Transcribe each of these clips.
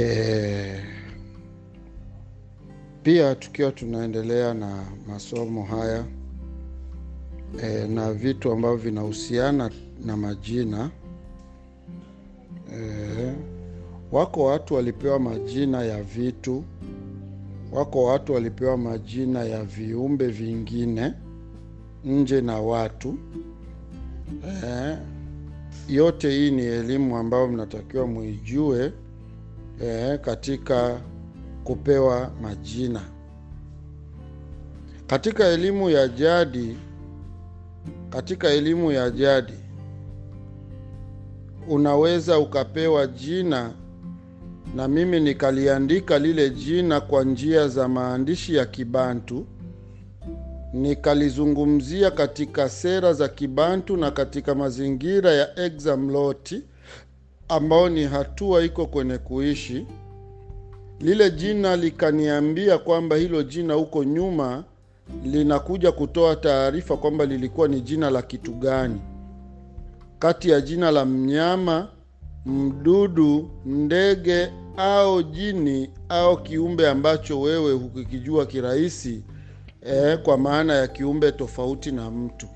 E, pia tukiwa tunaendelea na masomo haya e, na vitu ambavyo vinahusiana na majina e, wako watu walipewa majina ya vitu, wako watu walipewa majina ya viumbe vingine nje na watu e, yote hii ni elimu ambayo mnatakiwa muijue e, katika kupewa majina. Katika elimu ya jadi, katika elimu ya jadi unaweza ukapewa jina na mimi nikaliandika lile jina kwa njia za maandishi ya Kibantu, nikalizungumzia katika sera za Kibantu na katika mazingira ya examloti ambao ni hatua iko kwenye kuishi. Lile jina likaniambia kwamba hilo jina huko nyuma linakuja kutoa taarifa kwamba lilikuwa ni jina la kitu gani, kati ya jina la mnyama, mdudu, ndege au jini au kiumbe ambacho wewe hukikijua kirahisi eh, kwa maana ya kiumbe tofauti na mtu.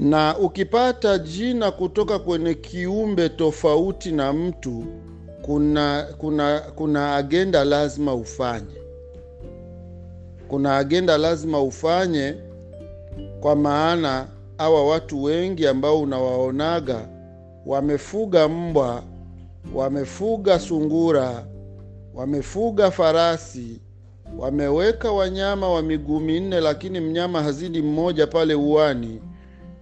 Na ukipata jina kutoka kwenye kiumbe tofauti na mtu, kuna kuna kuna agenda lazima ufanye, kuna agenda lazima ufanye, kwa maana hawa watu wengi ambao unawaonaga wamefuga mbwa, wamefuga sungura, wamefuga farasi, wameweka wanyama wa miguu minne, lakini mnyama hazidi mmoja pale uwani,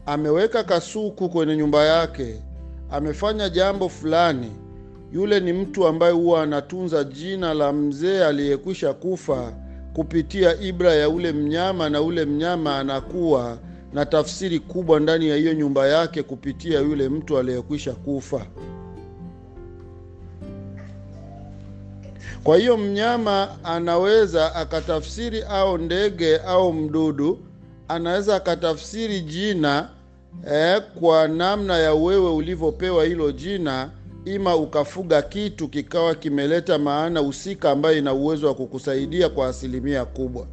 ameweka kasuku kwenye nyumba yake, amefanya jambo fulani. Yule ni mtu ambaye huwa anatunza jina la mzee aliyekwisha kufa kupitia ibra ya ule mnyama, na ule mnyama anakuwa na tafsiri kubwa ndani ya hiyo nyumba yake kupitia yule mtu aliyekwisha kufa. Kwa hiyo mnyama anaweza akatafsiri, au ndege au mdudu anaweza akatafsiri jina eh, kwa namna ya wewe ulivyopewa hilo jina, ima ukafuga kitu kikawa kimeleta maana husika ambayo ina uwezo wa kukusaidia kwa asilimia kubwa.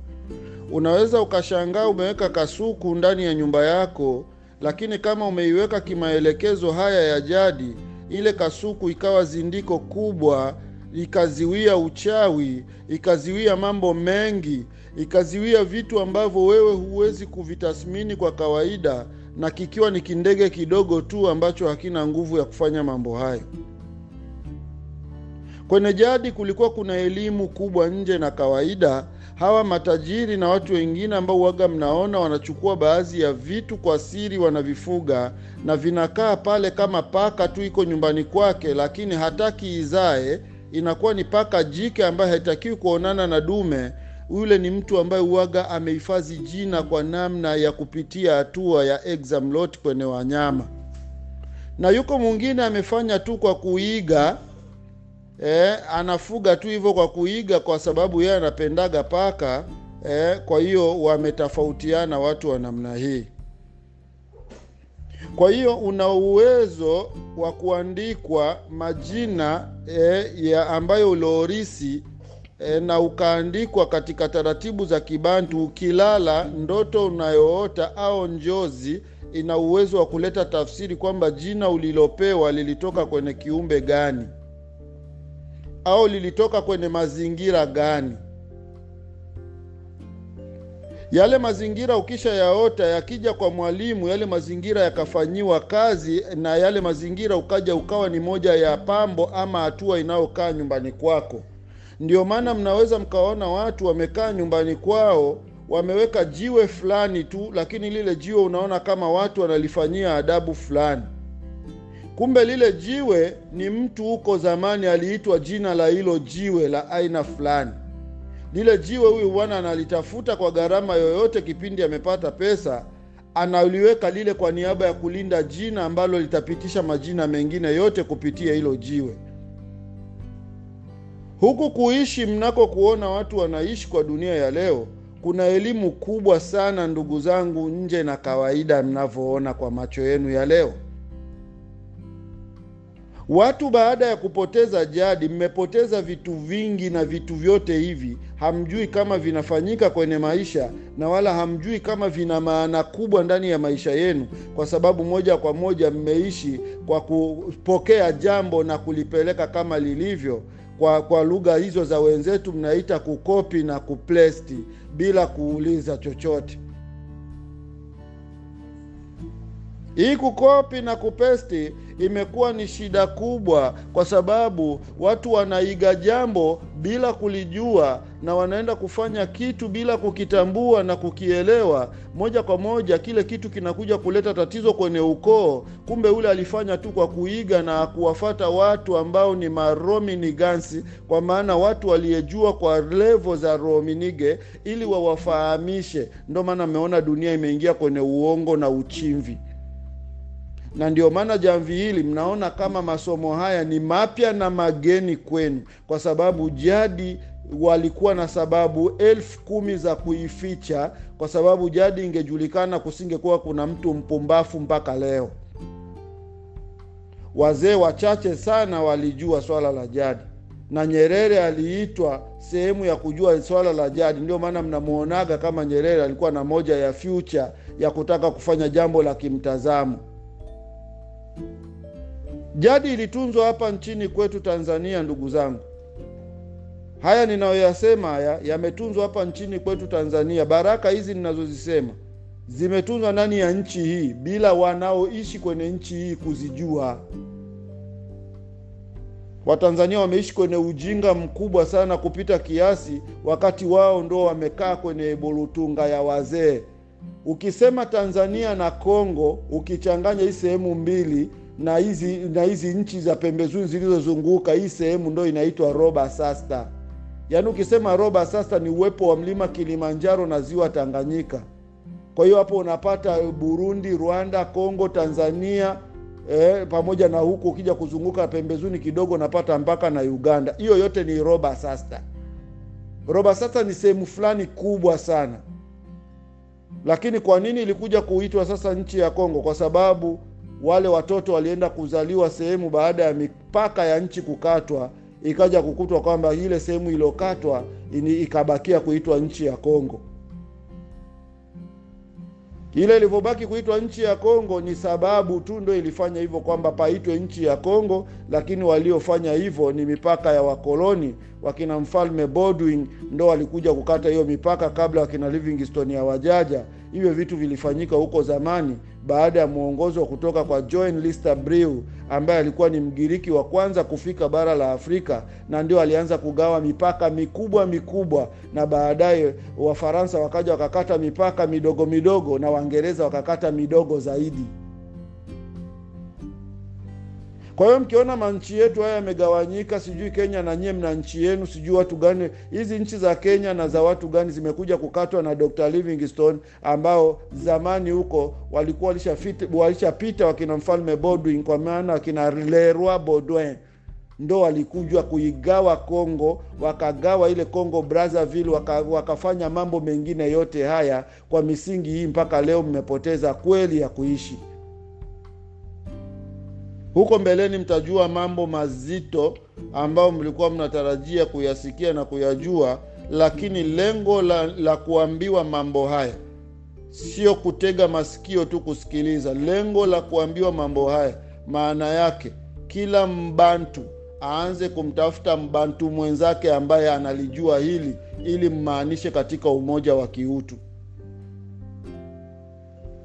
Unaweza ukashangaa umeweka kasuku ndani ya nyumba yako, lakini kama umeiweka kimaelekezo haya ya jadi, ile kasuku ikawa zindiko kubwa, ikaziwia uchawi, ikaziwia mambo mengi, ikaziwia vitu ambavyo wewe huwezi kuvitathmini kwa kawaida, na kikiwa ni kindege kidogo tu ambacho hakina nguvu ya kufanya mambo hayo. Kwenye jadi kulikuwa kuna elimu kubwa nje na kawaida. Hawa matajiri na watu wengine ambao waga mnaona wanachukua baadhi ya vitu kwa siri, wanavifuga na vinakaa pale kama paka tu iko nyumbani kwake, lakini hataki izae, inakuwa ni paka jike ambaye haitakiwi kuonana na dume. Yule ni mtu ambaye uwaga amehifadhi jina kwa namna ya kupitia hatua ya examlot kwenye wanyama, na yuko mwingine amefanya tu kwa kuiga Eh, anafuga tu hivyo kwa kuiga, kwa sababu yeye anapendaga paka eh. Kwa hiyo wametofautiana watu wa namna hii. Kwa hiyo una uwezo wa kuandikwa majina eh, ya ambayo uliorisi eh, na ukaandikwa katika taratibu za Kibantu. Ukilala, ndoto unayoota au njozi ina uwezo wa kuleta tafsiri kwamba jina ulilopewa lilitoka kwenye kiumbe gani au lilitoka kwenye mazingira gani? Yale mazingira ukisha yaota, yakija kwa mwalimu, yale mazingira yakafanyiwa kazi, na yale mazingira ukaja ukawa ni moja ya pambo ama hatua inayokaa nyumbani kwako. Ndio maana mnaweza mkaona watu wamekaa nyumbani kwao, wameweka jiwe fulani tu, lakini lile jiwe unaona kama watu wanalifanyia adabu fulani Kumbe lile jiwe ni mtu huko zamani aliitwa jina la hilo jiwe la aina fulani. Lile jiwe huyu bwana analitafuta kwa gharama yoyote, kipindi amepata pesa, analiweka lile kwa niaba ya kulinda jina ambalo litapitisha majina mengine yote kupitia hilo jiwe. Huku kuishi mnako kuona watu wanaishi kwa dunia ya leo, kuna elimu kubwa sana ndugu zangu, nje na kawaida mnavyoona kwa macho yenu ya leo. Watu baada ya kupoteza jadi, mmepoteza vitu vingi, na vitu vyote hivi hamjui kama vinafanyika kwenye maisha, na wala hamjui kama vina maana kubwa ndani ya maisha yenu, kwa sababu moja kwa moja mmeishi kwa kupokea jambo na kulipeleka kama lilivyo. Kwa, kwa lugha hizo za wenzetu mnaita kukopi na kuplesti bila kuuliza chochote. Hii kukopi na kupesti imekuwa ni shida kubwa, kwa sababu watu wanaiga jambo bila kulijua na wanaenda kufanya kitu bila kukitambua na kukielewa. Moja kwa moja kile kitu kinakuja kuleta tatizo kwenye ukoo. Kumbe ule alifanya tu kwa kuiga na kuwafata watu ambao ni marominigansi, kwa maana watu waliyejua kwa levo za rominige, ili wawafahamishe. Ndio maana mmeona dunia imeingia kwenye uongo na uchimvi na ndio maana jamvi hili mnaona kama masomo haya ni mapya na mageni kwenu, kwa sababu jadi walikuwa na sababu elfu kumi za kuificha, kwa sababu jadi ingejulikana, kusingekuwa kuna mtu mpumbafu mpaka leo. Wazee wachache sana walijua swala la jadi, na Nyerere aliitwa sehemu ya kujua swala la jadi. Ndio maana mnamwonaga kama Nyerere alikuwa na moja ya future ya kutaka kufanya jambo la kimtazamo. Jadi ilitunzwa hapa nchini kwetu Tanzania, ndugu zangu. Haya ninayoyasema haya yametunzwa hapa nchini kwetu Tanzania. Baraka hizi ninazozisema zimetunzwa ndani ya nchi hii bila wanaoishi kwenye nchi hii kuzijua. Watanzania wameishi kwenye ujinga mkubwa sana kupita kiasi, wakati wao ndo wamekaa kwenye bulutunga ya wazee. Ukisema Tanzania na Kongo, ukichanganya hii sehemu mbili na hizi na hizi nchi za pembezoni zilizozunguka hii sehemu ndo inaitwa roba sasta. Yaani ukisema roba sasta ni uwepo wa mlima Kilimanjaro na ziwa Tanganyika. Kwa hiyo hapo unapata Burundi, Rwanda, Kongo, Tanzania eh, pamoja na huku ukija kuzunguka pembezoni kidogo unapata mpaka na Uganda. Hiyo yote ni roba sasta. Roba sasta ni sehemu fulani kubwa sana, lakini kwa nini ilikuja kuitwa sasa nchi ya Kongo? Kwa sababu wale watoto walienda kuzaliwa sehemu baada ya mipaka ya nchi kukatwa, ikaja kukutwa kwamba ile sehemu iliyokatwa ikabakia kuitwa nchi ya Kongo. Ile ilivyobaki kuitwa nchi ya Kongo ni sababu tu ndo ilifanya hivyo kwamba paitwe nchi ya Kongo, lakini waliofanya hivyo ni mipaka ya wakoloni. Wakina mfalme Baldwin ndo walikuja kukata hiyo mipaka kabla wakina Livingstone ya wajaja. Hivyo vitu vilifanyika huko zamani baada ya mwongozo wa kutoka kwa John Lister Brew ambaye alikuwa ni Mgiriki wa kwanza kufika bara la Afrika, na ndio alianza kugawa mipaka mikubwa mikubwa, na baadaye Wafaransa wakaja wakakata mipaka midogo midogo, na Waingereza wakakata midogo zaidi. Kwa hiyo mkiona manchi yetu haya yamegawanyika, sijui Kenya na nyie mna nchi yenu, sijui watu gani, hizi nchi za Kenya na za watu gani zimekuja kukatwa na Dr. Livingstone, ambao zamani huko walikuwa walishapita wakina mfalme Baudouin, kwa maana wakina Leroy bodwin ndo walikuja kuigawa Kongo, wakagawa ile Kongo Brazzaville, waka, wakafanya mambo mengine yote haya kwa misingi hii, mpaka leo mmepoteza kweli ya kuishi huko mbeleni mtajua mambo mazito ambayo mlikuwa mnatarajia kuyasikia na kuyajua, lakini lengo la, la kuambiwa mambo haya sio kutega masikio tu kusikiliza. Lengo la kuambiwa mambo haya maana yake kila mbantu aanze kumtafuta mbantu mwenzake ambaye analijua hili, ili mmaanishe katika umoja wa kiutu.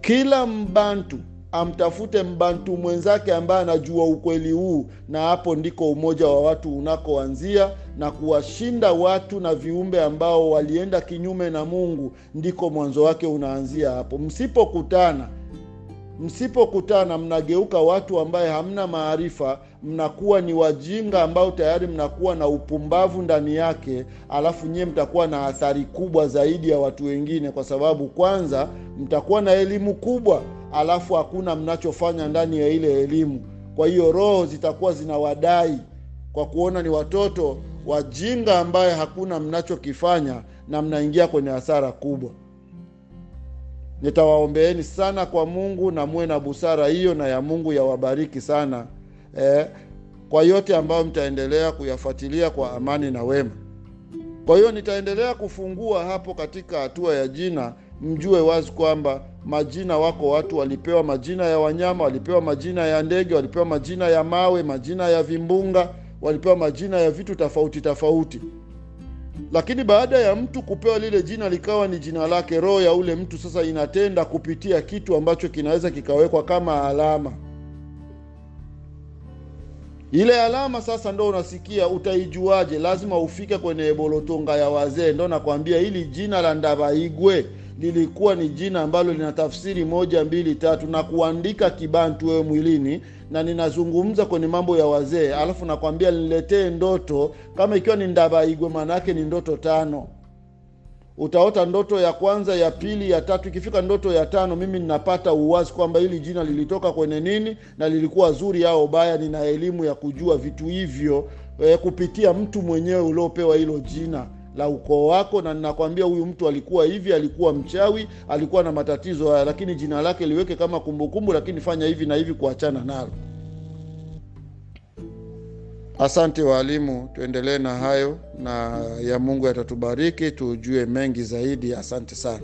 Kila mbantu amtafute mbantu mwenzake ambaye anajua ukweli huu, na hapo ndiko umoja wa watu unakoanzia, na kuwashinda watu na viumbe ambao walienda kinyume na Mungu, ndiko mwanzo wake unaanzia hapo. Msipokutana, msipokutana, mnageuka watu ambaye hamna maarifa, mnakuwa ni wajinga ambao tayari mnakuwa na upumbavu ndani yake, alafu nyie mtakuwa na athari kubwa zaidi ya watu wengine, kwa sababu kwanza mtakuwa na elimu kubwa alafu hakuna mnachofanya ndani ya ile elimu. Kwa hiyo roho zitakuwa zinawadai kwa kuona ni watoto wajinga ambaye hakuna mnachokifanya, na mnaingia kwenye hasara kubwa. Nitawaombeeni sana kwa Mungu na muwe na busara hiyo, na ya Mungu yawabariki sana eh. kwa yote ambayo mtaendelea kuyafuatilia kwa amani na wema. Kwa hiyo nitaendelea kufungua hapo katika hatua ya jina, mjue wazi kwamba majina, wako watu walipewa majina ya wanyama, walipewa majina ya ndege, walipewa majina ya mawe, majina ya vimbunga, walipewa majina ya vitu tofauti tofauti. Lakini baada ya mtu kupewa lile jina likawa ni jina lake, roho ya ule mtu sasa inatenda kupitia kitu ambacho kinaweza kikawekwa kama alama. Ile alama sasa ndo unasikia, utaijuaje? Lazima ufike kwenye ebolotonga ya wazee, ndo nakwambia hili jina la Ndabaigwe lilikuwa ni jina ambalo lina tafsiri moja mbili tatu, na kuandika Kibantu wewe mwilini, na ninazungumza kwenye mambo ya wazee, alafu nakwambia niletee ndoto. Kama ikiwa ni Ndabaigwe, maanaake ni ndoto tano. Utaota ndoto ya kwanza, ya pili, ya tatu. Ikifika ndoto ya tano, mimi ninapata uwazi kwamba hili jina lilitoka kwenye nini na lilikuwa zuri au baya. Nina elimu ya kujua vitu hivyo e, kupitia mtu mwenyewe uliopewa hilo jina la ukoo wako, na ninakwambia huyu mtu alikuwa hivi, alikuwa mchawi, alikuwa na matatizo haya, lakini jina lake liweke kama kumbukumbu, lakini fanya hivi na hivi kuachana nalo. Asante waalimu, tuendelee na hayo na ya Mungu yatatubariki, tujue mengi zaidi. Asante sana.